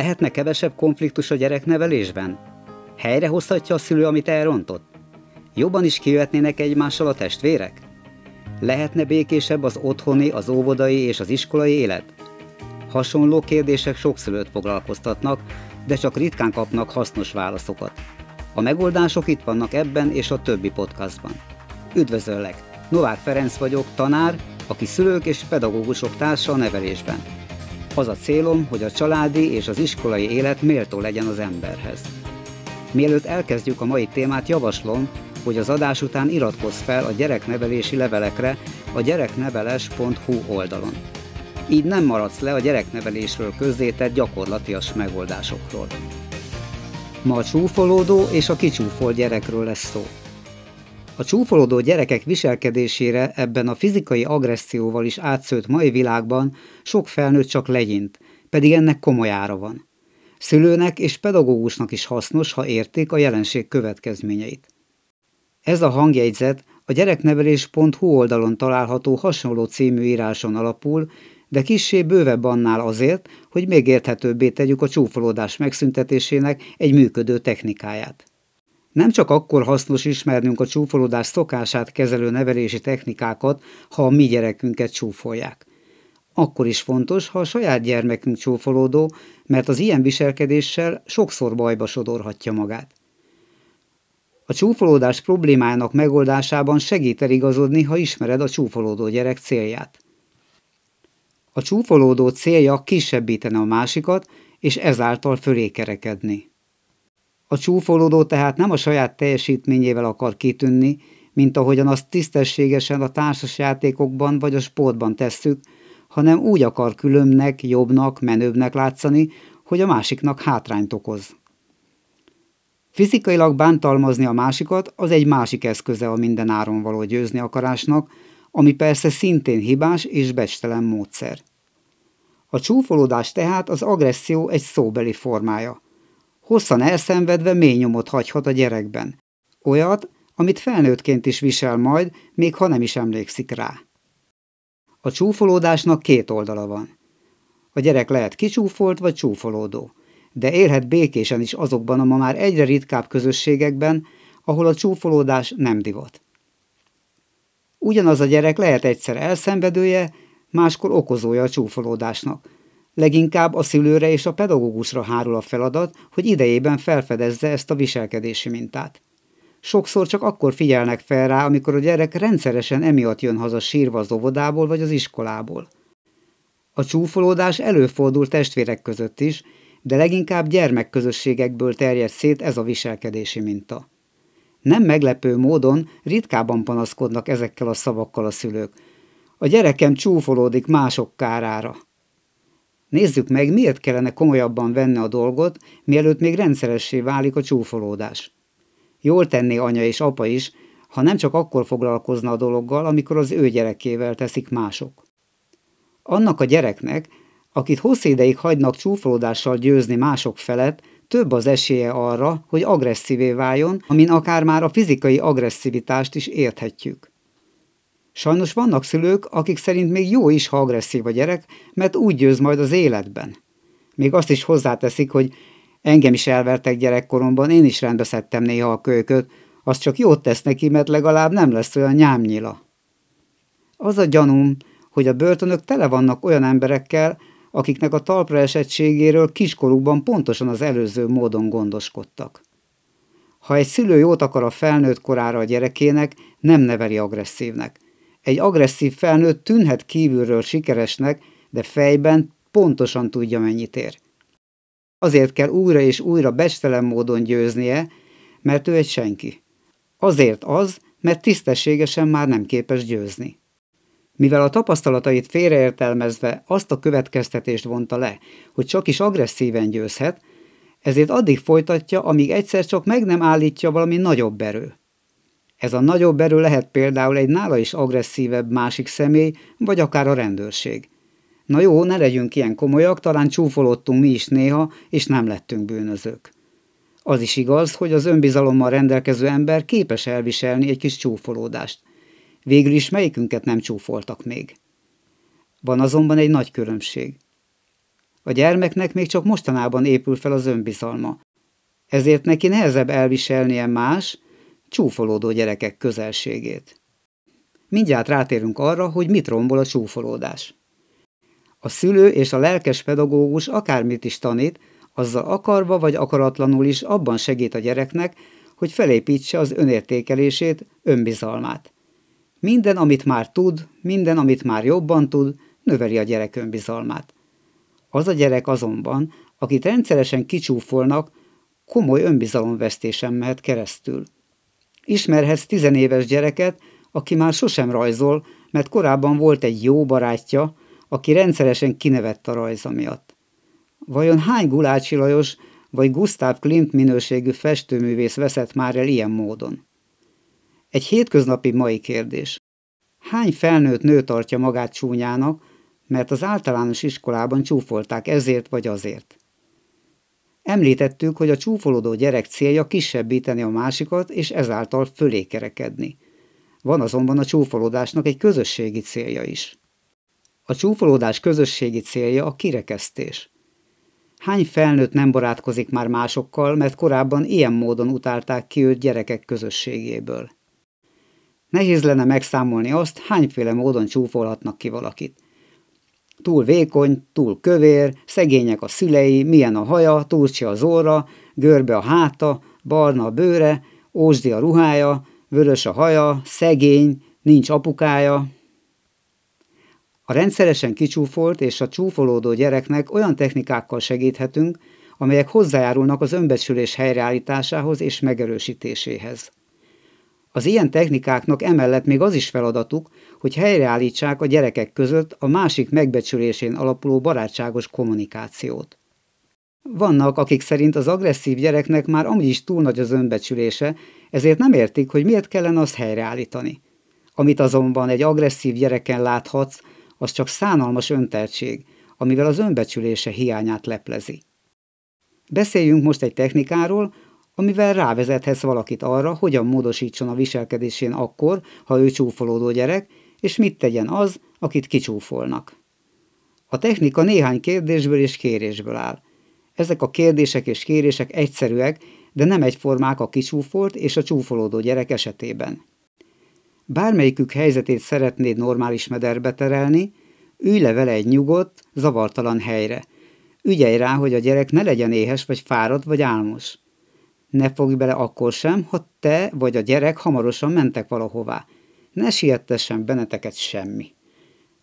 Lehetne kevesebb konfliktus a gyereknevelésben? Helyrehozhatja a szülő, amit elrontott? Jobban is kijöhetnének egymással a testvérek? Lehetne békésebb az otthoni, az óvodai és az iskolai élet? Hasonló kérdések sok szülőt foglalkoztatnak, de csak ritkán kapnak hasznos válaszokat. A megoldások itt vannak ebben és a többi podcastban. Üdvözöllek! Novák Ferenc vagyok, tanár, aki szülők és pedagógusok társa a nevelésben. Az a célom, hogy a családi és az iskolai élet méltó legyen az emberhez. Mielőtt elkezdjük a mai témát, javaslom, hogy az adás után iratkozz fel a gyereknevelési levelekre a gyerekneveles.hu oldalon. Így nem maradsz le a gyereknevelésről közzétett gyakorlatias megoldásokról. Ma a csúfolódó és a kicsúfol gyerekről lesz szó. A csúfolódó gyerekek viselkedésére ebben a fizikai agresszióval is átszőtt mai világban sok felnőtt csak legyint, pedig ennek komoly ára van. Szülőnek és pedagógusnak is hasznos, ha értik a jelenség következményeit. Ez a hangjegyzet a gyereknevelés.hu oldalon található hasonló című íráson alapul, de kissé bővebb annál azért, hogy még érthetőbbé tegyük a csúfolódás megszüntetésének egy működő technikáját. Nem csak akkor hasznos ismernünk a csúfolódás szokását kezelő nevelési technikákat, ha a mi gyerekünket csúfolják. Akkor is fontos, ha a saját gyermekünk csúfolódó, mert az ilyen viselkedéssel sokszor bajba sodorhatja magát. A csúfolódás problémájának megoldásában segít eligazodni, ha ismered a csúfolódó gyerek célját. A csúfolódó célja kisebbíteni a másikat, és ezáltal fölé kerekedni. A csúfolódó tehát nem a saját teljesítményével akar kitűnni, mint ahogyan azt tisztességesen a társasjátékokban vagy a sportban tesszük, hanem úgy akar különbnek, jobbnak, menőbbnek látszani, hogy a másiknak hátrányt okoz. Fizikailag bántalmazni a másikat az egy másik eszköze a minden áron való győzni akarásnak, ami persze szintén hibás és becstelen módszer. A csúfolódás tehát az agresszió egy szóbeli formája – hosszan elszenvedve mély nyomot hagyhat a gyerekben. Olyat, amit felnőttként is visel majd, még ha nem is emlékszik rá. A csúfolódásnak két oldala van. A gyerek lehet kicsúfolt vagy csúfolódó, de élhet békésen is azokban a ma már egyre ritkább közösségekben, ahol a csúfolódás nem divat. Ugyanaz a gyerek lehet egyszer elszenvedője, máskor okozója a csúfolódásnak, Leginkább a szülőre és a pedagógusra hárul a feladat, hogy idejében felfedezze ezt a viselkedési mintát. Sokszor csak akkor figyelnek fel rá, amikor a gyerek rendszeresen emiatt jön haza sírva az óvodából vagy az iskolából. A csúfolódás előfordul testvérek között is, de leginkább gyermekközösségekből terjed szét ez a viselkedési minta. Nem meglepő módon ritkában panaszkodnak ezekkel a szavakkal a szülők. A gyerekem csúfolódik mások kárára. Nézzük meg, miért kellene komolyabban venni a dolgot, mielőtt még rendszeressé válik a csúfolódás. Jól tenné anya és apa is, ha nem csak akkor foglalkozna a dologgal, amikor az ő gyerekével teszik mások. Annak a gyereknek, akit hosszú ideig hagynak csúfolódással győzni mások felett, több az esélye arra, hogy agresszívé váljon, amin akár már a fizikai agresszivitást is érthetjük. Sajnos vannak szülők, akik szerint még jó is, ha agresszív a gyerek, mert úgy győz majd az életben. Még azt is hozzáteszik, hogy engem is elvertek gyerekkoromban, én is rendbe szedtem néha a kölyköt, az csak jót tesz neki, mert legalább nem lesz olyan nyámnyila. Az a gyanúm, hogy a börtönök tele vannak olyan emberekkel, akiknek a talpra esettségéről kiskorukban pontosan az előző módon gondoskodtak. Ha egy szülő jót akar a felnőtt korára a gyerekének, nem neveli agresszívnek – egy agresszív felnőtt tűnhet kívülről sikeresnek, de fejben pontosan tudja, mennyit ér. Azért kell újra és újra becstelen módon győznie, mert ő egy senki. Azért az, mert tisztességesen már nem képes győzni. Mivel a tapasztalatait félreértelmezve azt a következtetést vonta le, hogy csak is agresszíven győzhet, ezért addig folytatja, amíg egyszer csak meg nem állítja valami nagyobb erő. Ez a nagyobb erő lehet például egy nála is agresszívebb másik személy, vagy akár a rendőrség. Na jó, ne legyünk ilyen komolyak, talán csúfolottunk mi is néha, és nem lettünk bűnözők. Az is igaz, hogy az önbizalommal rendelkező ember képes elviselni egy kis csúfolódást. Végül is melyikünket nem csúfoltak még. Van azonban egy nagy különbség. A gyermeknek még csak mostanában épül fel az önbizalma. Ezért neki nehezebb elviselnie más, csúfolódó gyerekek közelségét. Mindjárt rátérünk arra, hogy mit rombol a csúfolódás. A szülő és a lelkes pedagógus akármit is tanít, azzal akarva vagy akaratlanul is abban segít a gyereknek, hogy felépítse az önértékelését, önbizalmát. Minden, amit már tud, minden, amit már jobban tud, növeli a gyerek önbizalmát. Az a gyerek azonban, akit rendszeresen kicsúfolnak, komoly önbizalomvesztésen mehet keresztül. Ismerhetsz tizenéves gyereket, aki már sosem rajzol, mert korábban volt egy jó barátja, aki rendszeresen kinevett a rajza miatt. Vajon hány Gulácsi Lajos vagy Gustav Klimt minőségű festőművész veszett már el ilyen módon? Egy hétköznapi mai kérdés. Hány felnőtt nő tartja magát csúnyának, mert az általános iskolában csúfolták ezért vagy azért? Említettük, hogy a csúfolódó gyerek célja kisebbíteni a másikat, és ezáltal fölé kerekedni. Van azonban a csúfolódásnak egy közösségi célja is. A csúfolódás közösségi célja a kirekesztés. Hány felnőtt nem barátkozik már másokkal, mert korábban ilyen módon utálták ki őt gyerekek közösségéből? Nehéz lenne megszámolni azt, hányféle módon csúfolhatnak ki valakit. Túl vékony, túl kövér, szegények a szülei, milyen a haja, turcsi az óra, görbe a háta, barna a bőre, ósdi a ruhája, vörös a haja, szegény, nincs apukája. A rendszeresen kicsúfolt és a csúfolódó gyereknek olyan technikákkal segíthetünk, amelyek hozzájárulnak az önbecsülés helyreállításához és megerősítéséhez. Az ilyen technikáknak emellett még az is feladatuk, hogy helyreállítsák a gyerekek között a másik megbecsülésén alapuló barátságos kommunikációt. Vannak, akik szerint az agresszív gyereknek már amúgy is túl nagy az önbecsülése, ezért nem értik, hogy miért kellene azt helyreállítani. Amit azonban egy agresszív gyereken láthatsz, az csak szánalmas önteltség, amivel az önbecsülése hiányát leplezi. Beszéljünk most egy technikáról, amivel rávezethetsz valakit arra, hogyan módosítson a viselkedésén akkor, ha ő csúfolódó gyerek, és mit tegyen az, akit kicsúfolnak. A technika néhány kérdésből és kérésből áll. Ezek a kérdések és kérések egyszerűek, de nem egyformák a kicsúfolt és a csúfolódó gyerek esetében. Bármelyikük helyzetét szeretnéd normális mederbe terelni, ülj le vele egy nyugodt, zavartalan helyre. Ügyelj rá, hogy a gyerek ne legyen éhes, vagy fáradt, vagy álmos. Ne fogj bele akkor sem, ha te vagy a gyerek hamarosan mentek valahová. Ne sietessen benneteket semmi.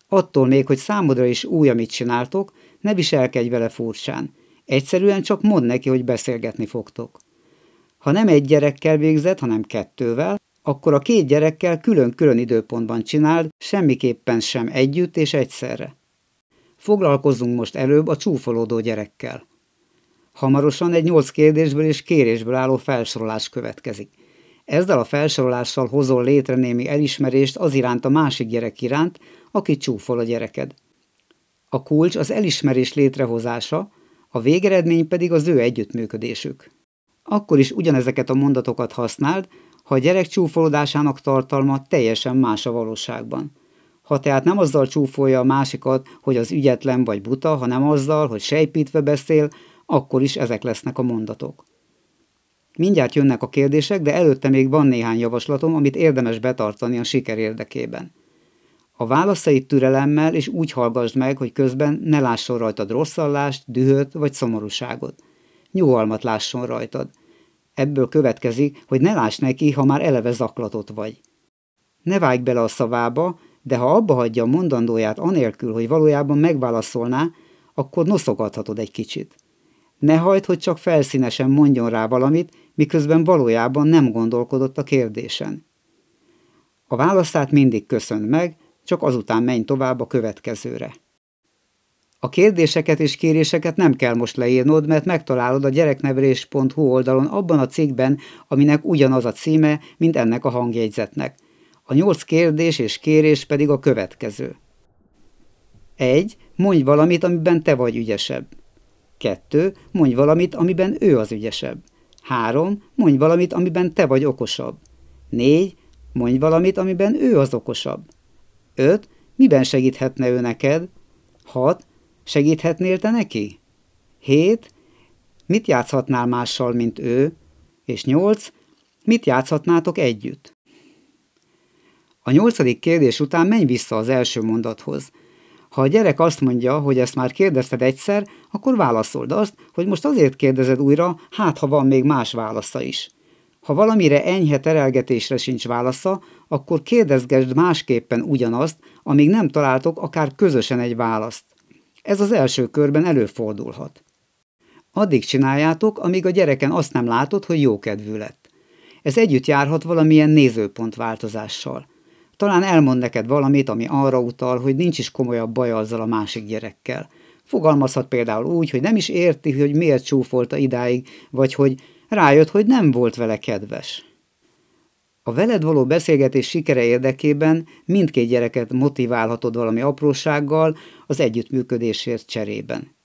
Attól még, hogy számodra is új, amit csináltok, ne viselkedj vele furcsán. Egyszerűen csak mondd neki, hogy beszélgetni fogtok. Ha nem egy gyerekkel végzett, hanem kettővel, akkor a két gyerekkel külön-külön időpontban csináld, semmiképpen sem együtt és egyszerre. Foglalkozzunk most előbb a csúfolódó gyerekkel. Hamarosan egy nyolc kérdésből és kérésből álló felsorolás következik. Ezzel a felsorolással hozol létre némi elismerést az iránt a másik gyerek iránt, aki csúfol a gyereked. A kulcs az elismerés létrehozása, a végeredmény pedig az ő együttműködésük. Akkor is ugyanezeket a mondatokat használd, ha a gyerek csúfolódásának tartalma teljesen más a valóságban. Ha tehát nem azzal csúfolja a másikat, hogy az ügyetlen vagy buta, hanem azzal, hogy sejpítve beszél, akkor is ezek lesznek a mondatok. Mindjárt jönnek a kérdések, de előtte még van néhány javaslatom, amit érdemes betartani a siker érdekében. A válaszait türelemmel és úgy hallgassd meg, hogy közben ne lásson rajtad rosszallást, dühöt vagy szomorúságot. Nyugalmat lásson rajtad. Ebből következik, hogy ne láss neki, ha már eleve zaklatott vagy. Ne vágj bele a szavába, de ha abba hagyja a mondandóját anélkül, hogy valójában megválaszolná, akkor noszogathatod egy kicsit. Ne hagyd, hogy csak felszínesen mondjon rá valamit, miközben valójában nem gondolkodott a kérdésen. A választát mindig köszönd meg, csak azután menj tovább a következőre. A kérdéseket és kéréseket nem kell most leírnod, mert megtalálod a gyereknevelés.hu oldalon abban a cikkben, aminek ugyanaz a címe, mint ennek a hangjegyzetnek. A nyolc kérdés és kérés pedig a következő. 1. Mondj valamit, amiben te vagy ügyesebb. 2. Mondj valamit, amiben ő az ügyesebb. 3. Mondj valamit, amiben te vagy okosabb. 4. Mondj valamit, amiben ő az okosabb. 5. Miben segíthetne ő neked? 6. Segíthetnél te neki? 7. Mit játszhatnál mással, mint ő? És 8. Mit játszhatnátok együtt? A nyolcadik kérdés után menj vissza az első mondathoz. Ha a gyerek azt mondja, hogy ezt már kérdezted egyszer, akkor válaszold azt, hogy most azért kérdezed újra, hát ha van még más válasza is. Ha valamire enyhe terelgetésre sincs válasza, akkor kérdezgesd másképpen ugyanazt, amíg nem találtok akár közösen egy választ. Ez az első körben előfordulhat. Addig csináljátok, amíg a gyereken azt nem látod, hogy jókedvű lett. Ez együtt járhat valamilyen nézőpont változással. Talán elmond neked valamit, ami arra utal, hogy nincs is komolyabb baj azzal a másik gyerekkel. Fogalmazhat például úgy, hogy nem is érti, hogy miért csúfolta idáig, vagy hogy rájött, hogy nem volt vele kedves. A veled való beszélgetés sikere érdekében mindkét gyereket motiválhatod valami aprósággal az együttműködésért cserében.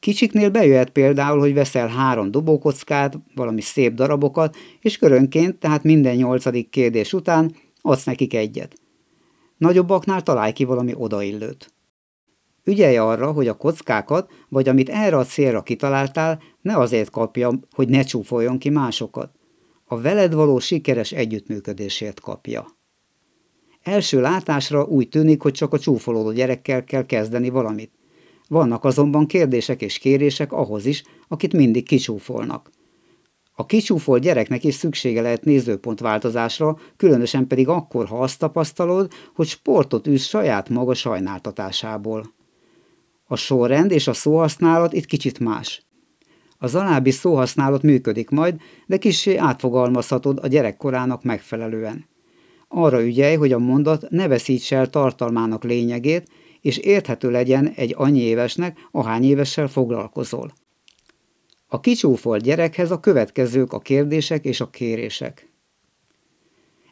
Kicsiknél bejöhet például, hogy veszel három dobókockát, valami szép darabokat, és körönként, tehát minden nyolcadik kérdés után adsz nekik egyet. Nagyobbaknál találj ki valami odaillőt. Ügyelj arra, hogy a kockákat, vagy amit erre a célra kitaláltál, ne azért kapja, hogy ne csúfoljon ki másokat. A veled való sikeres együttműködésért kapja. Első látásra úgy tűnik, hogy csak a csúfolódó gyerekkel kell kezdeni valamit. Vannak azonban kérdések és kérések ahhoz is, akit mindig kicsúfolnak. A kicsúfolt gyereknek is szüksége lehet nézőpontváltozásra, különösen pedig akkor, ha azt tapasztalod, hogy sportot űz saját maga sajnáltatásából. A sorrend és a szóhasználat itt kicsit más. Az alábbi szóhasználat működik majd, de kissé átfogalmazhatod a gyerekkorának megfelelően. Arra ügyelj, hogy a mondat ne veszíts el tartalmának lényegét, és érthető legyen egy annyi évesnek, ahány évessel foglalkozol. A kicsúfolt gyerekhez a következők a kérdések és a kérések.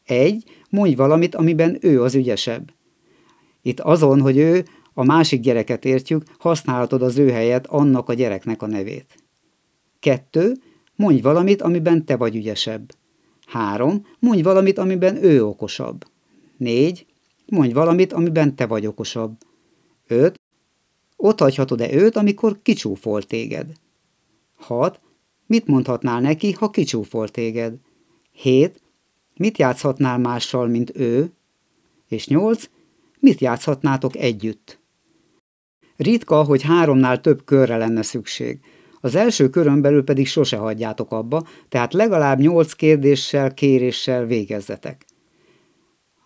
1. Mondj valamit, amiben ő az ügyesebb. Itt azon, hogy ő a másik gyereket értjük, használhatod az ő helyet annak a gyereknek a nevét. 2. Mondj valamit, amiben te vagy ügyesebb. 3. Mondj valamit, amiben ő okosabb. 4. Mondj valamit, amiben te vagy okosabb. 5. Ott hagyhatod-e őt, amikor kicsúfolt téged? 6. Mit mondhatnál neki, ha kicsúfolt téged? 7. Mit játszhatnál mással, mint ő? És 8. Mit játszhatnátok együtt? Ritka, hogy háromnál több körre lenne szükség. Az első körön belül pedig sose hagyjátok abba, tehát legalább nyolc kérdéssel, kéréssel végezzetek.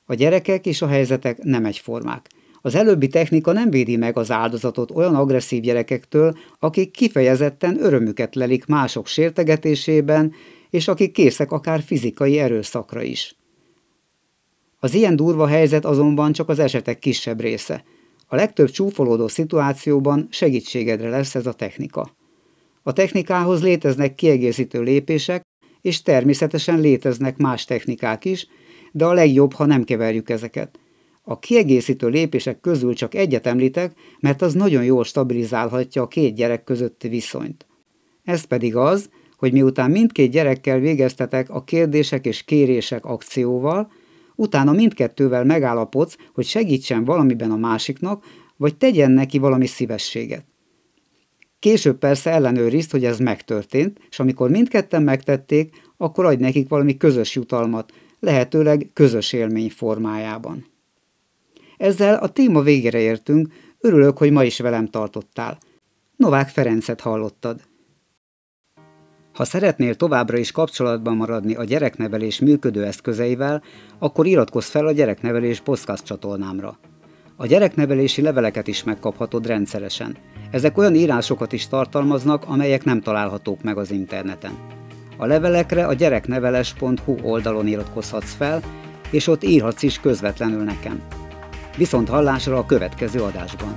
A gyerekek és a helyzetek nem egyformák. Az előbbi technika nem védi meg az áldozatot olyan agresszív gyerekektől, akik kifejezetten örömüket lelik mások sértegetésében, és akik készek akár fizikai erőszakra is. Az ilyen durva helyzet azonban csak az esetek kisebb része. A legtöbb csúfolódó szituációban segítségedre lesz ez a technika. A technikához léteznek kiegészítő lépések, és természetesen léteznek más technikák is, de a legjobb, ha nem keverjük ezeket. A kiegészítő lépések közül csak egyet említek, mert az nagyon jól stabilizálhatja a két gyerek közötti viszonyt. Ez pedig az, hogy miután mindkét gyerekkel végeztetek a kérdések és kérések akcióval, utána mindkettővel megállapodsz, hogy segítsen valamiben a másiknak, vagy tegyen neki valami szívességet. Később persze ellenőrizd, hogy ez megtörtént, és amikor mindketten megtették, akkor adj nekik valami közös jutalmat, lehetőleg közös élmény formájában. Ezzel a téma végére értünk, örülök, hogy ma is velem tartottál. Novák Ferencet hallottad. Ha szeretnél továbbra is kapcsolatban maradni a gyereknevelés működő eszközeivel, akkor iratkozz fel a Gyereknevelés podcast csatornámra. A gyereknevelési leveleket is megkaphatod rendszeresen. Ezek olyan írásokat is tartalmaznak, amelyek nem találhatók meg az interneten. A levelekre a gyerekneveles.hu oldalon iratkozhatsz fel, és ott írhatsz is közvetlenül nekem. Viszont hallásra a következő adásban.